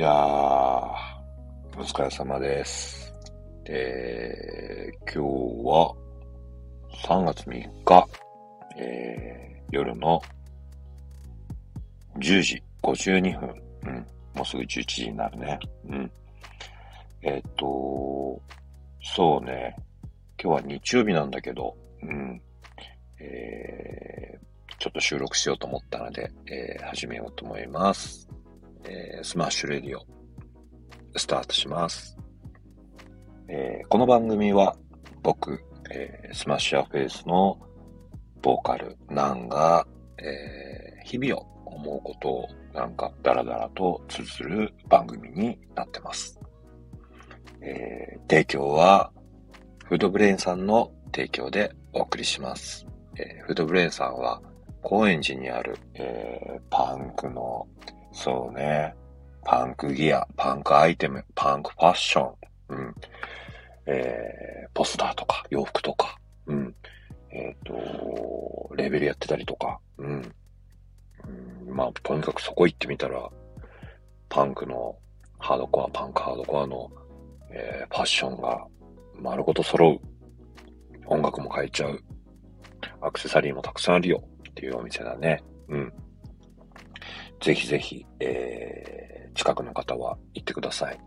いやー、お疲れ様です。えー、今日は3月3日、えー、夜の10時52分。うん。もうすぐ11時になるね。うん。えーっと、そうね。今日は日曜日なんだけど、うん。えー、ちょっと収録しようと思ったので、えー、始めようと思います。えースマッシュレディオ、スタートします。えーこの番組は僕、えー Smash Your Face のボーカル、ナンが、えー日々を思うことをなんかダラダラと綴る番組になってます。えー提供は、フードブレインさんの提供でお送りします。えーフードブレインさんは、高円寺にある、えーパンクのそうね。パンクギア、パンクアイテム、パンクファッション、うん。えー、ポスターとか、洋服とか、うん。えっ、と、レベルやってたりとか、うん。うんまあ、とにかくそこ行ってみたら、パンクの、ハードコア、パンクハードコアの、えーファッションが丸ごと揃う。音楽も変えちゃう。アクセサリーもたくさんあるよっていうお店だね。うん。ぜひぜひ、えー、近くの方は行ってください。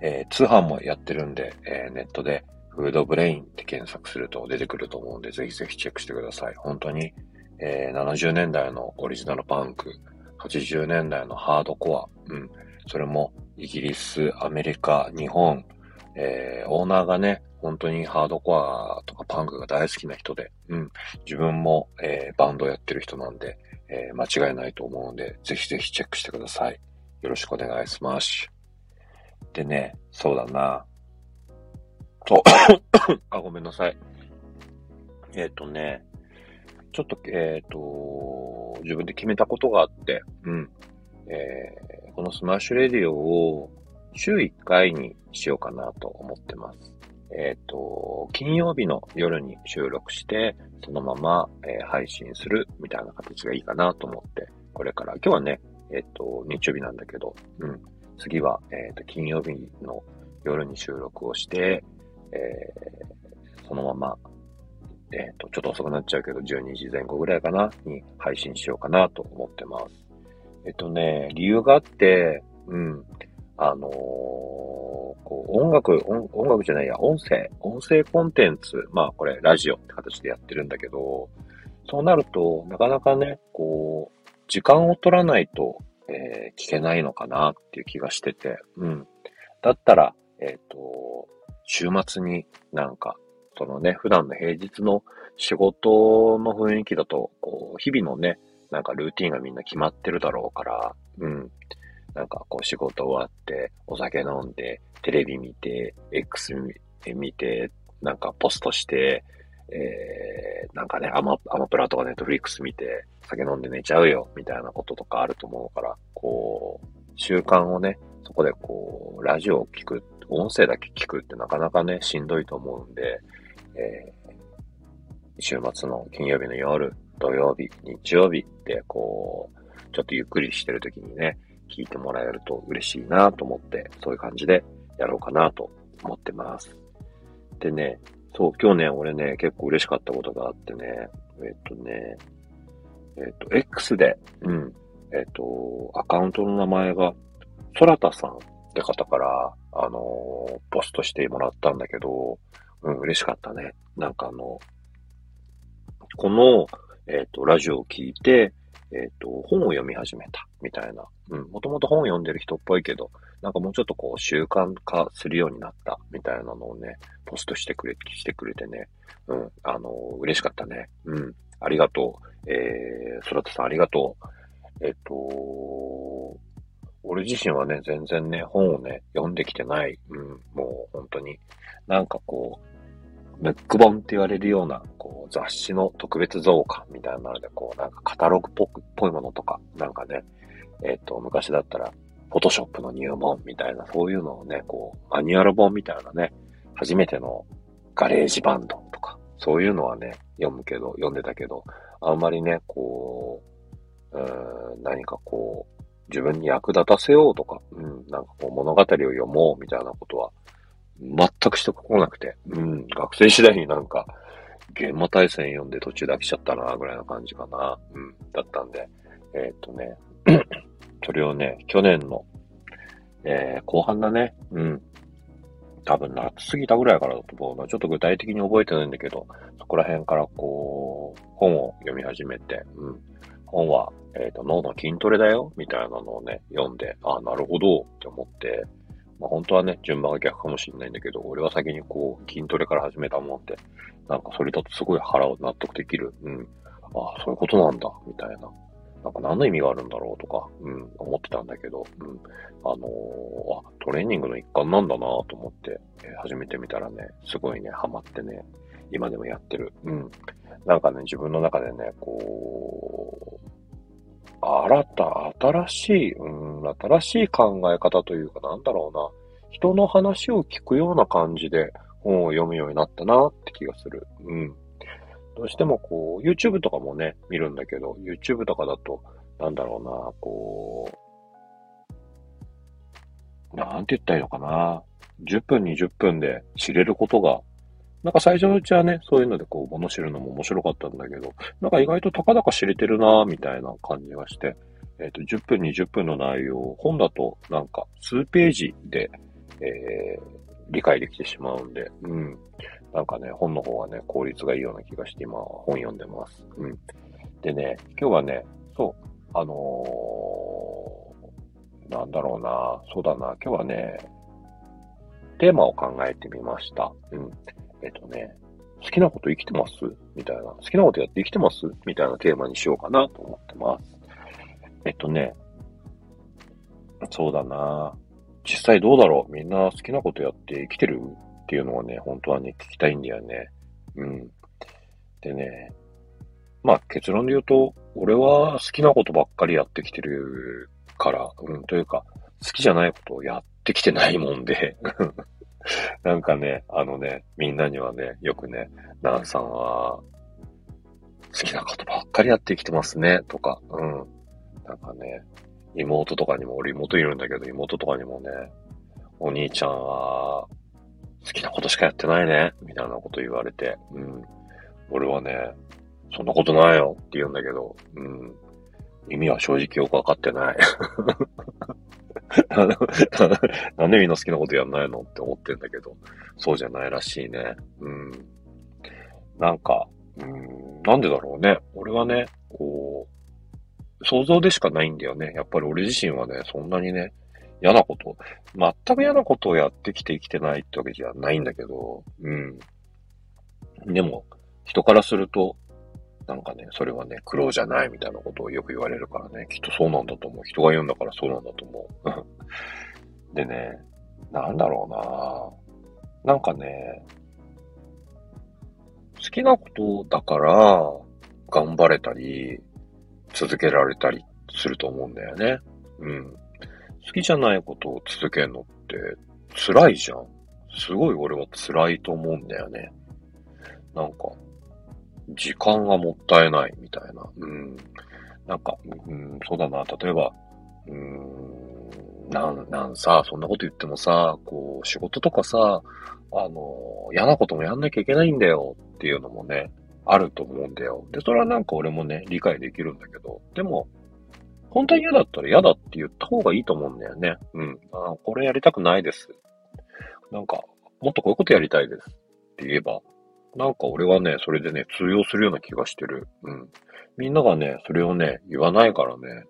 えー、通販もやってるんで、えーネットでフードブレインって検索すると出てくると思うんで、ぜひぜひチェックしてください。本当に、えー70年代のオリジナルパンク、80年代のハードコア、うん、それもイギリス、アメリカ、日本、えーオーナーがね、本当にハードコアとかパンクが大好きな人で、うん、自分も、えーバンドやってる人なんで、えー間違いないと思うので、ぜひぜひチェックしてください。よろしくお願いします。でね、そうだな。そう。あ、ごめんなさい。えっ、とね、ちょっと、えっ、と、自分で決めたことがあって、うん。えーこのスマッシュレディオを週1回にしようかなと思ってます。えっ、と、金曜日の夜に収録して、そのまま、えー配信するみたいな形がいいかなと思って、これから、今日はね、えっ、と、日曜日なんだけど、うん。次は、えっ、と、金曜日の夜に収録をして、えーそのまま、えっ、と、ちょっと遅くなっちゃうけど、12時前後ぐらいかな、に配信しようかなと思ってます。えっとね、理由があって、うん。あのーこう、音楽、音音楽じゃないや、音声、音声コンテンツ、まあこれラジオって形でやってるんだけど、そうなると、なかなかね、こう、時間を取らないと、えー聞けないのかなっていう気がしてて、うん。だったら、えっ、と、週末になんか、そのね、普段の平日の仕事の雰囲気だと、こう、日々のね、なんかルーティンがみんな決まってるだろうから、うん。なんかこう仕事終わって、お酒飲んで、テレビ見て、X 見て、なんかポストして、えー、なんかね、アマ、アマプラとかネットフリックス見て、酒飲んで寝ちゃうよ、みたいなこととかあると思うから、こう、習慣をね、そこでこう、ラジオを聞く、音声だけ聞くってなかなかね、しんどいと思うんで、えー、週末の金曜日の夜、土曜日、日曜日って、こう、ちょっとゆっくりしてる時にね、聞いてもらえると嬉しいなと思って、そういう感じでやろうかなと思ってます。でね、そう、今日ね、俺ね、結構嬉しかったことがあってね、えっとね、えっと、X で、うん、えっと、アカウントの名前が、ソラタさんって方から、あのポストしてもらったんだけど、うん、嬉しかったね。なんかあの、この、えっ、と、ラジオを聞いて、えっ、と、本を読み始めた、みたいな。うん、もともと本読んでる人っぽいけど、なんかもうちょっとこう習慣化するようになった、みたいなのをね、ポストしてくれ、してくれてね、うん、あの、嬉しかったね。うん、ありがとう。えー、空田さんありがとう。えっ、と、俺自身はね、全然ね、本をね、読んできてない。うん、もう本当に、なんかこう、ムック本って言われるような、こう、雑誌の特別増刊みたいなので、こう、なんかカタログっぽくっぽいものとか、なんかね、えっ、と、昔だったら、フォトショップの入門みたいな、そういうのをね、こう、マニュアル本みたいなね、初めてのガレージバンドとか、そういうのはね、読むけど、読んでたけど、あんまりね、こう、うん、何かこう、自分に役立たせようとか、うん、なんかこう物語を読もうみたいなことは、全くしてこなくて、うん、学生時代になんか、現場対戦読んで途中で飽きちゃったな、ぐらいな感じかな、うん、だったんで、えー、っとね、それをね、去年の、えー、後半だね、うん、多分夏過ぎたぐらいからだと思うな。ちょっと具体的に覚えてないんだけど、そこら辺からこう、本を読み始めて、うん。本は、えっ、ー、と、脳の筋トレだよみたいなのをね、読んで、ああ、なるほどって思って、まあ本当はね、順番が逆かもしれないんだけど、俺は先にこう、筋トレから始めたもんで、なんかそれだとすごい腹を納得できる。うん。ああ、そういうことなんだ、みたいな。なんか何の意味があるんだろうとか、うん、思ってたんだけど、うん、あのー、あ、トレーニングの一環なんだなと思って、えー、始めてみたらね、すごいね、ハマってね、今でもやってる。うん。なんかね、自分の中でね、こう、新た、新しい、うん、新しい考え方というか、なんだろうな。人の話を聞くような感じで本を読むようになったなって気がする。うん。どうしてもこう、YouTube とかもね、見るんだけど、YouTube とかだと、なんだろうな、こう、なんて言ったらいいのかな。10分、20分で知れることが、なんか最初のうちはね、そういうのでこう、物知るのも面白かったんだけど、なんか意外とたかだか知れてるなみたいな感じがして、えっ、ー、と、10分、20分の内容、本だとなんか数ページで、えー、理解できてしまうんで、うん。なんかね、本の方がね、効率がいいような気がして今、本読んでます。うん。でね、今日はね、そう、あのー、なんだろうな、そうだな、今日はね、テーマを考えてみました。うん。えっとね、好きなこと生きてます？みたいな。好きなことやって生きてます？みたいなテーマにしようかなと思ってます。えっとね、そうだな。実際どうだろう？みんな好きなことやって生きてる？っていうのはね、本当はね、聞きたいんだよね。うん。でね、まあ結論で言うと、俺は好きなことばっかりやってきてるから、うん、というか、好きじゃないことをやってきてないもんで なんかね、あのね、みんなにはね、よくね、ナンさんは、好きなことばっかりやってきてますね、とか、うん。なんかね、妹とかにも、俺妹いるんだけど、妹とかにもね、お兄ちゃんは、好きなことしかやってないね、みたいなこと言われて、うん。俺はね、そんなことないよって言うんだけど、うん。意味は正直よくわかってない。なんでみんな好きなことやんないの？って思ってんだけど、そうじゃないらしいね。うん。なんか、うん、なんでだろうね。俺はね、こう、想像でしかないんだよね。やっぱり俺自身はね、そんなにね、嫌なこと、全く嫌なことをやってきて生きてないってわけじゃないんだけど、うん。でも、人からすると、なんかね、それはね、苦労じゃないみたいなことをよく言われるからね、きっとそうなんだと思う。人が言うんだからそうなんだと思う。でね、なんだろうななんかね、好きなことだから、頑張れたり、続けられたりすると思うんだよね。うん。好きじゃないことを続けるのって辛いじゃん。すごい俺は辛いと思うんだよね。なんか、時間がもったいないみたいな。うん。なんか、うん、そうだな。例えば、うん、なん、なんさ、そんなこと言ってもさ、こう、仕事とかさ、あの、嫌なこともやんなきゃいけないんだよっていうのもね、あると思うんだよ。で、それはなんか俺もね、理解できるんだけど、でも、本当に嫌だったら嫌だって言った方がいいと思うんだよね。うん。あこれやりたくないです。なんか、もっとこういうことやりたいですって言えば、なんか俺はね、それでね、通用するような気がしてる。うん。みんながね、それをね、言わないからね、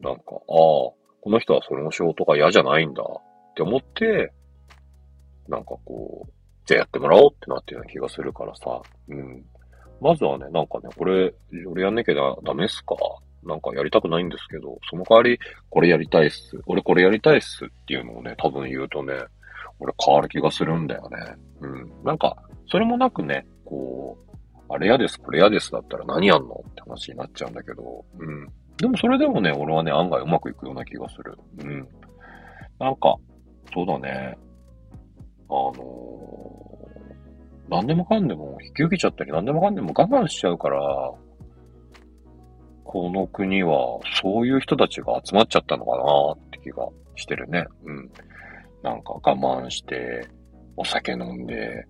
なんか、ああ、この人はそれの仕事が嫌じゃないんだって思って、なんかこう、じゃあやってもらおうってなってるような気がするからさ、うん。まずはね、なんかね、これ、俺やんなきゃダメっすか？なんかやりたくないんですけど、その代わり、これやりたいっす。俺これやりたいっすっていうのをね、多分言うとね、俺変わる気がするんだよね。うん。なんか、それもなくね、こう、あれ嫌です、これ嫌ですだったら何やんのって話になっちゃうんだけど、うん。でもそれでもね、俺はね、案外うまくいくような気がする。うん。なんか、そうだね。あのー、何でもかんでも引き受けちゃったり、何でもかんでも我慢しちゃうから、この国はそういう人たちが集まっちゃったのかなって気がしてるね。うん。なんか我慢して、お酒飲んで、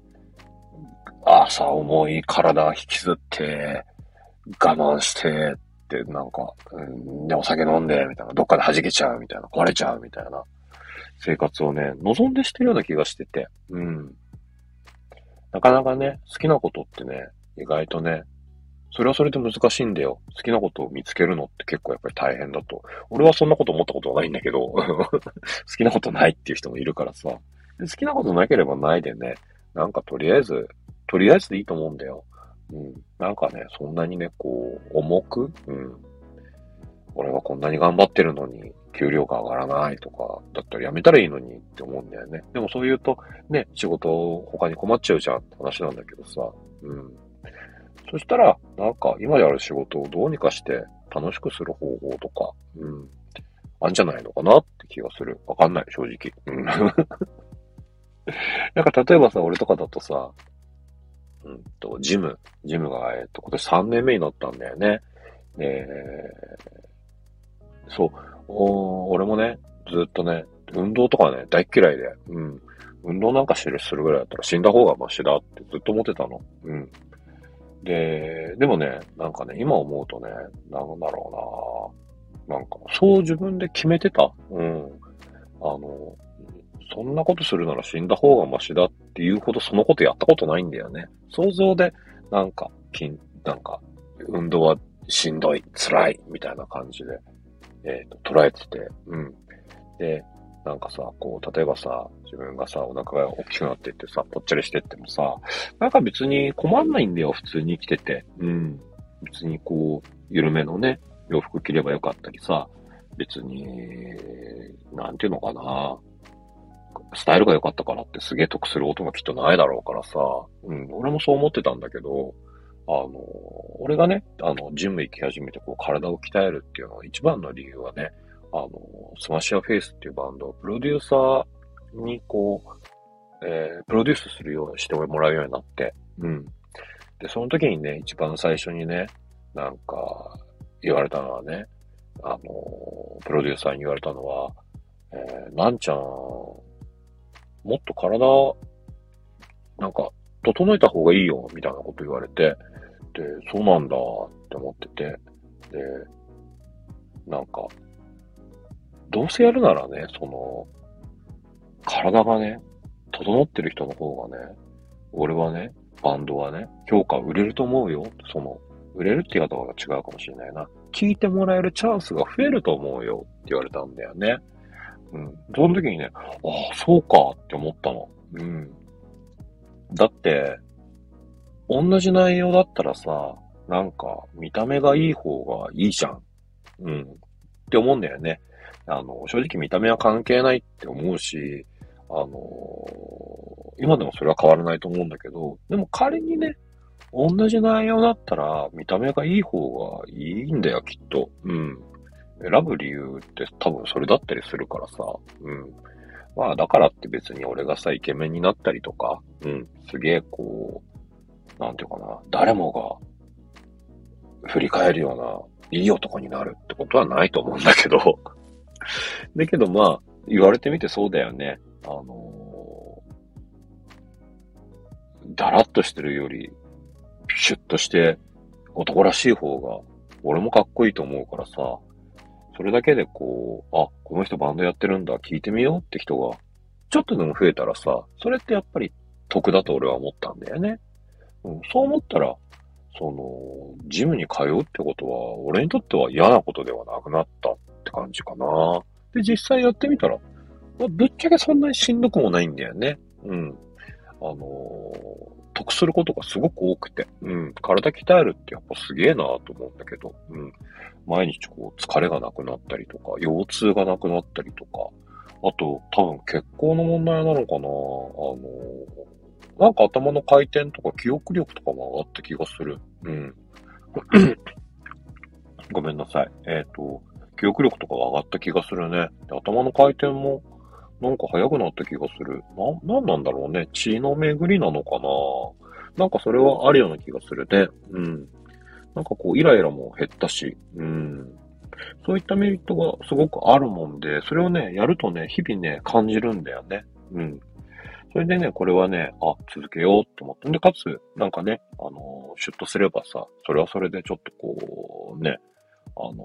朝重い体引きずって、我慢して、ってなんか、うん、で、お酒飲んで、みたいな、どっかで弾けちゃう、みたいな、壊れちゃう、みたいな生活をね、望んでしてるような気がしてて、うん。なかなかね、好きなことってね、意外とね、それはそれで難しいんだよ。好きなことを見つけるのって結構やっぱり大変だと。俺はそんなこと思ったことはないんだけど、好きなことないっていう人もいるからさ。好きなことなければないでね、なんかとりあえず、とりあえずでいいと思うんだよ。うん。なんかね、そんなにね、こう、重く、うん。俺はこんなに頑張ってるのに、給料が上がらないとか、だったらやめたらいいのにって思うんだよね。でもそう言うと、ね、仕事他に困っちゃうじゃんって話なんだけどさ。うん。そしたら、なんか今やる仕事をどうにかして楽しくする方法とか、うん。あんじゃないのかなって気がする。わかんない、正直。うん。なんか例えばさ、俺とかだとさ、うんと、ジム、ジムが、えっと、今年3年目になったんだよね。で、そう、お俺もね、ずっとね、運動とかね、大嫌いで、うん。運動なんかするぐらいだったら死んだ方がマシだってずっと思ってたの。うん。で、でもね、なんかね、今思うとね、なんだろうななんか、そう自分で決めてた。うん。あの、そんなことするなら死んだ方がマシだっていうほどそのことやったことないんだよね。想像で、なんか、筋、なんか、運動はしんどい、辛い、みたいな感じで、えっ、ー、と、捉えてて、うん。で、なんかさ、こう、例えばさ、自分がさ、お腹が大きくなってってさ、ぽっちゃりしてってもさ、なんか別に困んないんだよ、普通に生きてて。うん。別にこう、緩めのね、洋服着ればよかったりさ、別に、なんていうのかな。スタイルが良かったからってすげえ得する音がきっとないだろうからさ、うん、俺もそう思ってたんだけど、あの、俺がね、あの、ジム行き始めてこう体を鍛えるっていうのは一番の理由はね、あの、 Smash Your Face っていうバンドプロデューサーにこう、えー、プロデュースするようにしてもらうようになって、うん。で、その時にね、一番最初にね、なんか、言われたのはね、あの、プロデューサーに言われたのは、えー、なんちゃん、もっと体、なんか、整えた方がいいよ、みたいなこと言われて、で、そうなんだって思ってて、で、なんか、どうせやるならね、その、体がね、整ってる人の方がね、俺はね、バンドはね、評価売れると思うよ。その、売れるって言い方が違うかもしれないな。聞いてもらえるチャンスが増えると思うよって言われたんだよね。うん。その時にね、ああ、そうかって思ったの。うん。だって、同じ内容だったらさ、なんか、見た目がいい方がいいじゃん。うん。って思うんだよね。あの、正直見た目は関係ないって思うし、あの今でもそれは変わらないと思うんだけど、でも仮にね、同じ内容だったら見た目がいい方がいいんだよ、きっと。うん。選ぶ理由って多分それだったりするからさ、うん。まあだからって別に俺がさ、イケメンになったりとか、うん、すげえこう、なんていうかな、誰もが振り返るような、いい男になるってことはないと思うんだけど だけどまあ、言われてみてそうだよね。あのー、だらっとしてるより、シュッとして男らしい方が、俺もかっこいいと思うからさ、それだけでこう、あ、この人バンドやってるんだ、聞いてみようって人が、ちょっとでも増えたらさ、それってやっぱり得だと俺は思ったんだよね。うん、そう思ったら、その、ジムに通うってことは、俺にとっては嫌なことではなくなったって感じかな。で、実際やってみたら、まぶっちゃけそんなにしんどくもないんだよね。うん。あのー、得することがすごく多くて、うん、体鍛えるってやっぱすげえなと思うんだけど、うん、毎日こう疲れがなくなったりとか、腰痛がなくなったりとか、あと多分血行の問題なのかなあのー、なんか頭の回転とか記憶力とかも上がった気がする。うん。ごめんなさい。えっ、ー、と、記憶力とかが上がった気がするね。頭の回転もなんか速くなった気がする。な、なんなんだろうね。血の巡りなのかななんかそれはあるような気がするね。うん。なんかこう、イライラも減ったし、うん。そういったメリットがすごくあるもんで、それをね、やるとね、日々ね、感じるんだよね。うん。それでね、これはね、あ、続けようって思って。で、かつ、なんかね、あのシュッとすればさ、それはそれでちょっとこう、ね、あの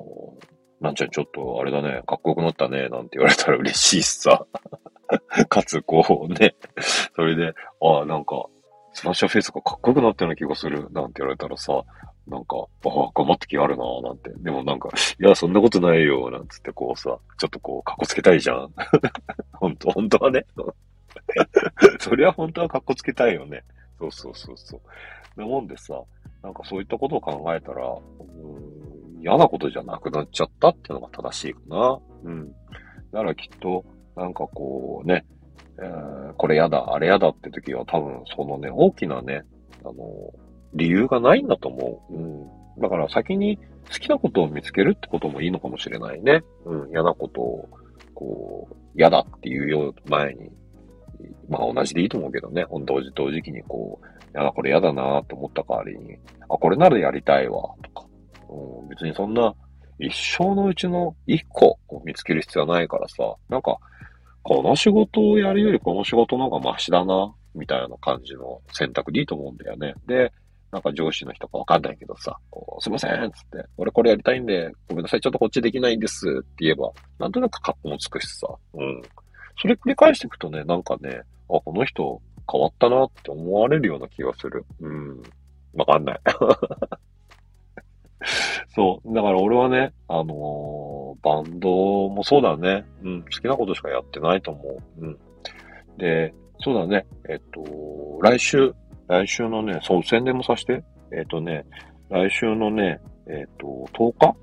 なんちゃんちょっとあれだね、かっこよくなったね、なんて言われたら嬉しいしさ。かつ、こうね、それで、ああ、なんか、 Smash Your Face がかっこよくなったような気がする、なんて言われたらさ、なんか、ああ、頑張った甲斐があるななんて。でもなんか、いや、そんなことないよ、なんつってこうさ、ちょっとこう、かっこつけたいじゃん。本当本当はね。それは本当はかっこつけたいよね。そうそうそうそう。なもんでさ、なんかそういったことを考えたら、うん、嫌なことじゃなくなっちゃったっていうのが正しいかな。うん。だからきっと、なんかこうね、えー、これやだ、あれやだって時は多分そのね、大きなね、あの、理由がないんだと思う。うん。だから先に好きなことを見つけるってこともいいのかもしれないね。うん。嫌なことを、こう、嫌だっていうよう前に、まあ同じでいいと思うけどね。同時同時期にこう、やだ、これ嫌だなと思った代わりに、あ、これならやりたいわ、うん、別にそんな、一生のうちの一個を見つける必要はないからさ、なんか、この仕事をやるよりこの仕事の方がマシだな、みたいな感じの選択でいいと思うんだよね。で、なんか上司の人かわかんないけどさ、こうすいません、つって、俺これやりたいんで、ごめんなさい、ちょっとこっちできないんです、って言えば、なんとなく格好もつくしさ、うん。それ繰り返していくとね、なんかね、あ、この人変わったなって思われるような気がする。うん。わかんない。そう。だから俺はね、あのー、バンドもそうだね。うん。好きなことしかやってないと思う。うん。で、そうだね。えっと、来週、来週のね、そう、宣伝もさして。えっとね、来週のね、えっと、10日？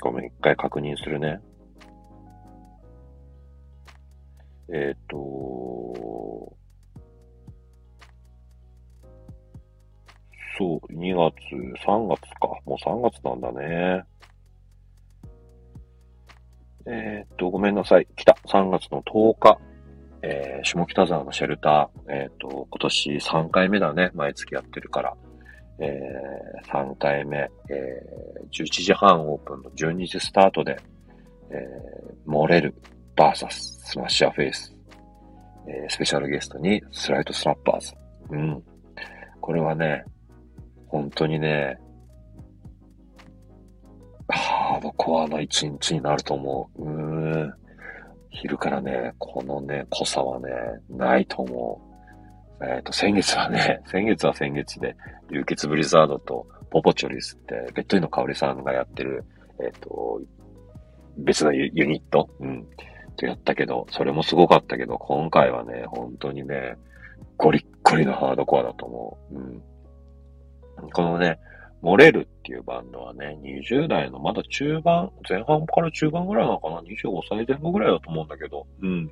ごめん、一回確認するね。えっと、そう、2月、3月か。もう3月なんだね。えー、っと、ごめんなさい。来た。3月の10日。えー、下北沢のシェルター。えー、っと、今年3回目だね。毎月やってるから。えー、3回目。えー、11時半オープンの12時スタートで、えー、 moreru versus SMASH YOUR FACE。えー、スペシャルゲストに SLIGHT SLAPPERS。うん。これはね、本当にね、ハードコアな一日になると思う。うん。昼からね、このね、濃さはね、ないと思う。えっ、ー、と、先月はね、先月は先月で、流血ブリザードとポポチョリスって、ベッドイの香りさんがやってる、えっ、ー、と、別のユニット、うん、とやったけど、それもすごかったけど、今回はね、本当にね、ゴリッゴリのハードコアだと思う。うんこのね、モレルっていうバンドはね、20代のまだ中盤、前半から中盤ぐらいなのかな ?25 歳前後ぐらいだと思うんだけど、うん。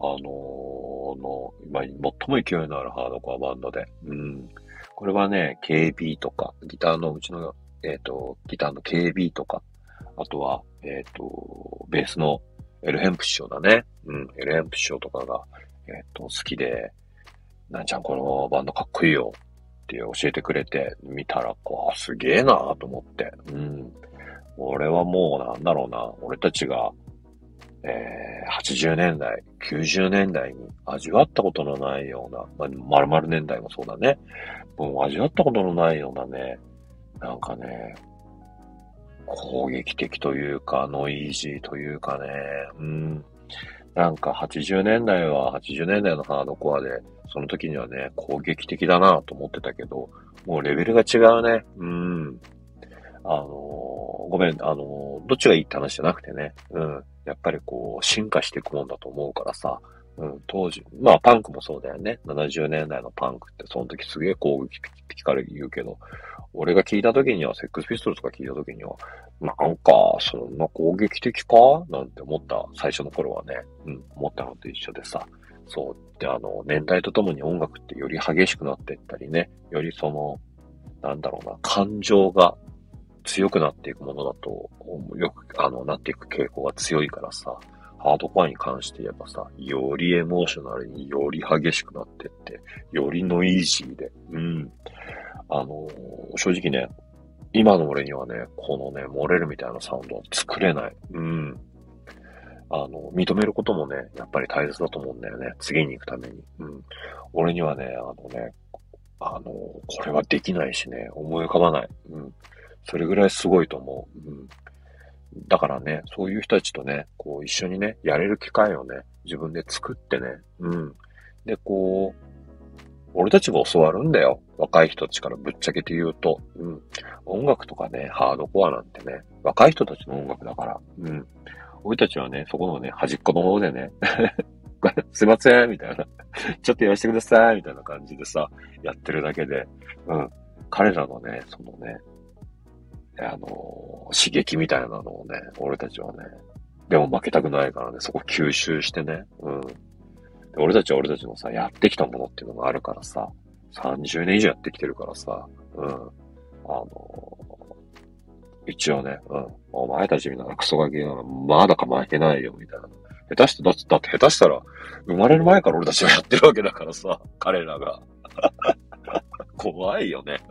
あのー、の、今、最も勢いのあるハードコアバンドで、うん。これはね、KB とか、ギターのうちの、えっ、ー、と、ギターの KB とか、あとは、えっ、ー、と、ベースのエルヘンプ師匠だね。うん、エルヘンプ師匠とかが、えっ、と、好きで、なんちゃんこのバンドかっこいいよって教えてくれて、見たら、こう、すげえなーと思って。うん。俺はもうなんだろうな、俺たちが、えー、80年代、90年代に味わったことのないような、まあ、〇〇年代もそうだね。もう味わったことのないようなね、なんかね、攻撃的というか、ノイジーというかね、うん。なんか80年代は80年代のハードコアで、その時にはね、攻撃的だなと思ってたけど、もうレベルが違うね。うん。あのー、ごめん、あのー、どっちがいいって話じゃなくてね。うん。やっぱりこう、進化していくもんだと思うからさ。うん、当時、まあパンクもそうだよね。70年代のパンクってその時すげえ攻撃的から言うけど、俺が聞いた時には、セックスピストルとか聞いた時には、なんか、そんな攻撃的か？なんて思った最初の頃はね、うん、思ったのと一緒でさ。そう。で、あの、年代とともに音楽ってより激しくなっていったりね、よりその、なんだろうな、感情が強くなっていくものだと、よく、あの、なっていく傾向が強いからさ、ハードコアに関して言えばさ、よりエモーショナルにより激しくなってって、よりノイジーで、うん。あの、正直ね、今の俺にはね、このね、漏れるみたいなサウンドは作れない。うん。あの、認めることもね、やっぱり大切だと思うんだよね。次に行くために。うん。俺にはね、あのね、あの、これはできないしね、思い浮かばない。うん。それぐらいすごいと思う。うん。だからね、そういう人たちとね、こう一緒にね、やれる機会をね、自分で作ってね、うん。で、こう、俺たちが教わるんだよ。若い人たちからぶっちゃけて言うと。うん。音楽とかね、ハードコアなんてね、若い人たちの音楽だから。うん。俺たちはね、そこのね、端っこの方でね、すいません、みたいな。ちょっとやらせてください、みたいな感じでさ、やってるだけで、うん。彼らのね、そのね、あのー、刺激みたいなのをね、俺たちはね、でも負けたくないからね、そこ吸収してね、うん。俺たちは俺たちのさ、やってきたものっていうのがあるからさ、30年以上やってきてるからさ、うん。あのー、一応ね、うん。お前たちみたいなクソガキならまだか負けないよ、みたいな。下手して、だって、だって下手したら、生まれる前から俺たちがやってるわけだからさ、彼らが。怖いよね。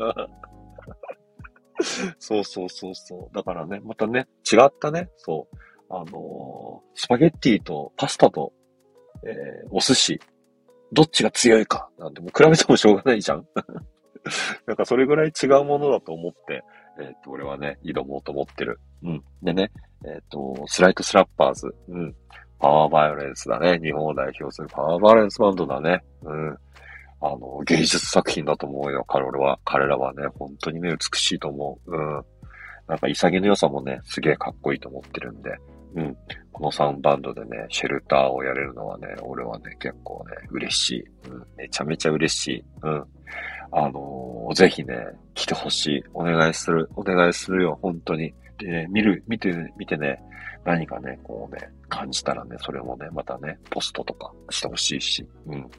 そうそうそうそう。だからね、またね、違ったね、そう。あのー、スパゲッティとパスタとえー、お寿司、どっちが強いかなんてもう比べてもしょうがないじゃん。なんかそれぐらい違うものだと思って、えっ、と、俺はね、挑もうと思ってる。うん。でね、えっ、と、 SLIGHT SLAPPERS。うん。パワーバイオレンスだね。日本を代表するパワーバイオレンスバンドだね。うん。あの、芸術作品だと思うよ。彼らは、彼らはね、本当にね、美しいと思う。うん。なんか潔さの良さもね、すげえかっこいいと思ってるんで。うん。この3バンドでね、シェルターをやれるのはね、俺はね、結構ね、嬉しい。うん。めちゃめちゃ嬉しい。うん。あのー、ぜひね、来てほしい。お願いする。お願いするよ、本当に。でね、見る、見て、見てね、何かね、こうね、感じたらね、それもね、またね、ポストとかしてほしいし。うん。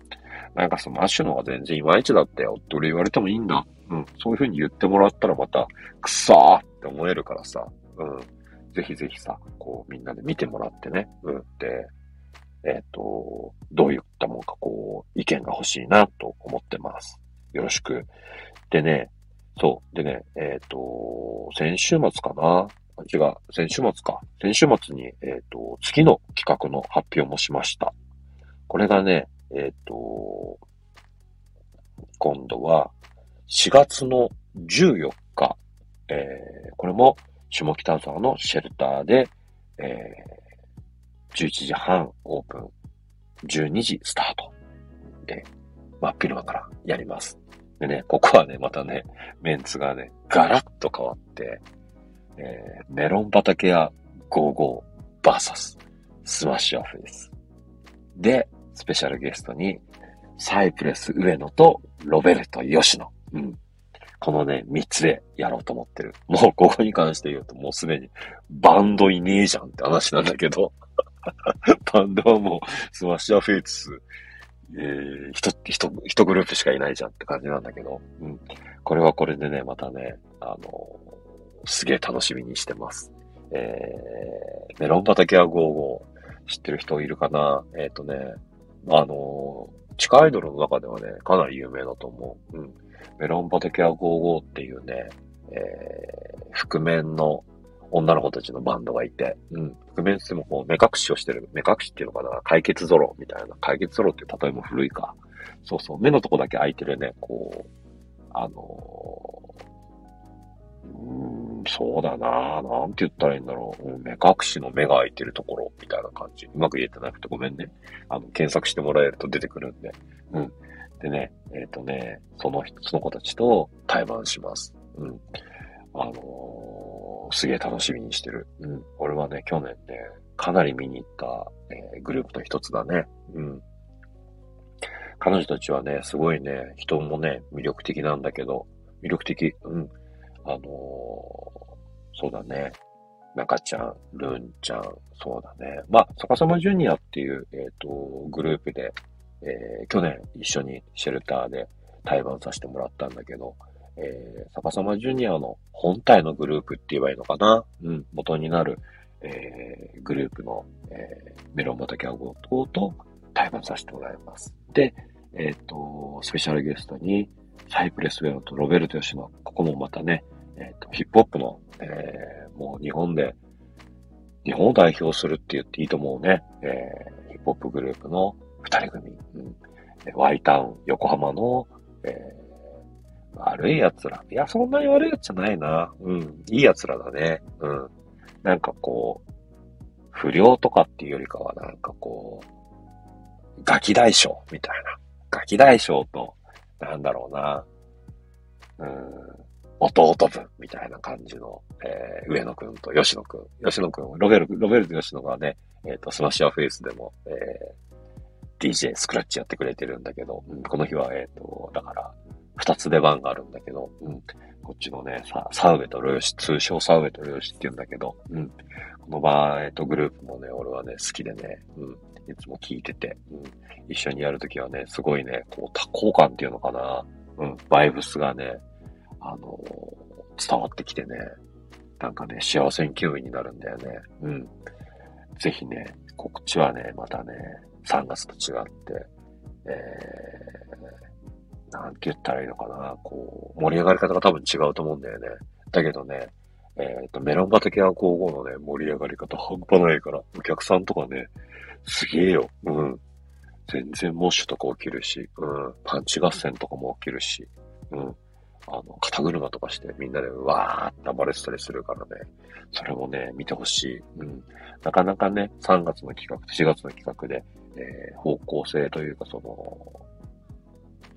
なんかそのマッシュの方が全然いまいちだったよって俺言われてもいいんだ。うん。そういう風に言ってもらったらまた、くそーって思えるからさ。うん。ぜひぜひさ、こうみんなで見てもらってね、うん、で、えっ、ー、と、どういったものかこう、意見が欲しいなと思ってます。よろしく。でね、そう。でね、えっ、ー、と、先週末かな？違う、先週末か。先週末に、えっ、ー、と、次の企画の発表もしました。これがね、えっ、と、今度は4月の14日、えー、これも下北沢のシェルターで、えー、11時半オープン、12時スタートで、真っ昼間からやります。でね、ここはね、またね、メンツがね、ガラッと変わって、えー、メロン畑 a go go versus SMASH YOUR FACE。で、スペシャルゲストに、サイプレス上野とロベルト吉野。うん。このね、三つでやろうと思ってる。もうここに関して言うともうすでにバンドいねえじゃんって話なんだけど。バンドはもう SMASH YOUR FACE、えー、一、一、一グループしかいないじゃんって感じなんだけど。うん。これはこれでね、またね、あのすげえ楽しみにしてます。えー、メロン畑は55知ってる人いるかな？えっ、ー、とね、あの地下アイドルの中ではね、かなり有名だと思う。うん。メロン畑は55っていうね、えー、覆面の女の子たちのバンドがいて、うん。覆面ってもこう目隠しをしてる、目隠しっていうのかな解決ゾロみたいな。解決ゾロって例えも古いか。そうそう。目のとこだけ開いてるね、こう、あのー、うん、そうだななんて言ったらいいんだろう。目隠しの目が開いてるところみたいな感じ。うまく言えてなくてごめんね。あの、検索してもらえると出てくるんで。うん。でね、えっ、ー、とね、その人、その子たちと対バンします。うん。あのー、すげえ楽しみにしてる。うん。俺はね、去年ね、かなり見に行った、えー、グループの一つだね。うん。彼女たちはね、すごいね、人もね、魅力的なんだけど、魅力的。うん。あのー、そうだね。中ちゃん、ルンちゃん、そうだね。まあ、逆さまジュニアっていう、えっ、ー、と、グループで、えー、去年一緒にシェルターで対バンさせてもらったんだけど、えー、逆さまジュニアの本体のグループって言えばいいのかな？うん、元になる、えー、グループの、えー、メロン畑アゴーと対話させてもらいます。で、えっ、ー、と、スペシャルゲストに、サイプレスウェアとロベルト・ヨシノ、ここもまたね、えっ、と、ヒップホップの、えー、もう日本で、日本を代表するって言っていいと思うね、えー、ヒップホップグループの二人組、うん、ワイタウン、横浜の、えー、悪い奴ら。いや、そんなに悪い奴じゃないな。うん、いい奴らだね。うん。なんかこう、不良とかっていうよりかはなんかこう、ガキ大将みたいな。ガキ大将と、なんだろうな、うん、弟分みたいな感じの、えー、上野くんと吉野くん。吉野くん、ロベル、ロベルト吉野がね、えっ、ー、と、 SMASH YOUR FACE でも、えー、DJ スクラッチやってくれてるんだけど、うん、この日は、えっ、ー、と、だから、二つ出番があるんだけど、うん、こっちのね、さ、サウェとロヨシ、通称サウェとロヨシって言うんだけど、うん、この場合、えっ、と、グループもね、俺はね、好きでね、うん、いつも聞いてて、うん、一緒にやるときはね、すごいね、こう、多幸感っていうのかな、うん、バイブスがね、あのー、伝わってきてね、なんかね、幸せに気分になるんだよね。うん。ぜひね、こっちはね、またね、3月と違って、えー、なんて言ったらいいのかな、こう、盛り上がり方が多分違うと思うんだよね。だけどね、えっ、ー、と、メロン畑は55のね、盛り上がり方半端ないから、お客さんとかね、すげえよ。うん。全然モッシュとか起きるし、うん。パンチ合戦とかも起きるし、うん。あの、肩車とかしてみんなでわーって暴れてたりするからね。それもね、見てほしい。うん。なかなかね、3月の企画、4月の企画で、えー、方向性というかその、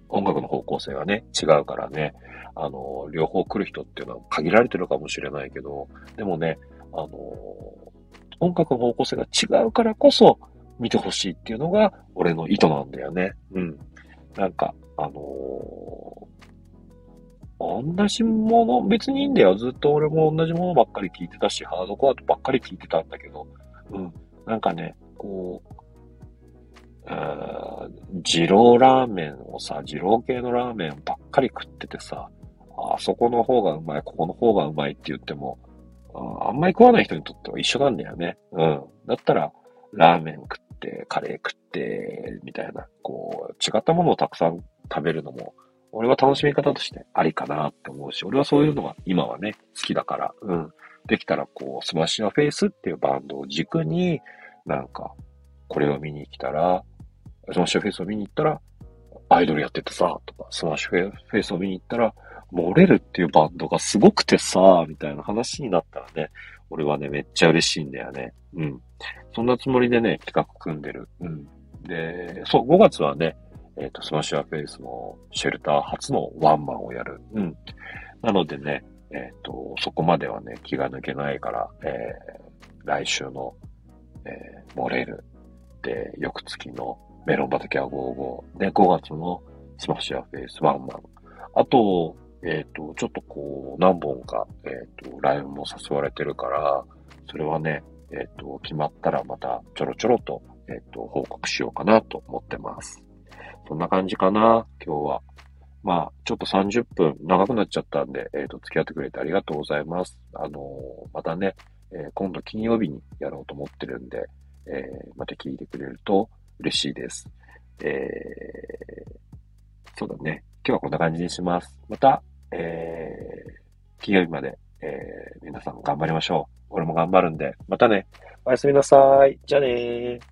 音楽の方向性がね、違うからね、あの、両方来る人っていうのは限られてるかもしれないけど、でもね、あの、音楽の方向性が違うからこそ見てほしいっていうのが俺の意図なんだよね。うん。なんか、あのー、同じもの、別にいいんだよ。ずっと俺も同じものばっかり聞いてたし、ハードコアとばっかり聞いてたんだけど、うん。なんかね、こう、二郎ラーメンをさ、二郎系のラーメンばっかり食っててさ、あそこの方がうまい、ここの方がうまいって言っても、ああんまり食わない人にとっては一緒なんだよね。うん。だったら、ラーメン食って、カレー食って、みたいな、こう、違ったものをたくさん食べるのも、俺は楽しみ方としてありかなって思うし、俺はそういうのが今はね、好きだから、うん。できたら、こう、 SMASH YOUR FACE っていうバンドを軸に、なんか、これを見に来たら、 SMASH YOUR FACE を見に行ったら、アイドルやっててさ、とか、 SMASH YOUR FACE を見に行ったら、moreru っていうバンドがすごくてさ、みたいな話になったらね、俺はね、めっちゃ嬉しいんだよね。うん。そんなつもりでね、企画組んでる。うん。で、そう、5月はね、えっ、ー、と、 SMASH YOUR FACE のシェルター初のワンマンをやる。うん。なのでね、えっ、ー、と、そこまではね、気が抜けないから、えー、来週の、えー、 moreru。で、翌月のメロン畑は55。で、5月のSMASH YOUR FACE ワンマン。あと、えっ、ー、と、ちょっとこう、何本か、えっ、ー、と、ライブも誘われてるから、それはね、えっ、ー、と、決まったらまたちょろちょろと、えっ、と、報告しようかなと思ってます。そんな感じかな、今日は。まあ、ちょっと30分長くなっちゃったんで、えっ、と、付き合ってくれてありがとうございます。あのまたね、え今度金曜日にやろうと思ってるんで、えまた聞いてくれると嬉しいです。えーそうだね。今日はこんな感じにします。また、えー、金曜日まで、えー、皆さん頑張りましょう。俺も頑張るんで、またね。おやすみなさい。じゃあねー。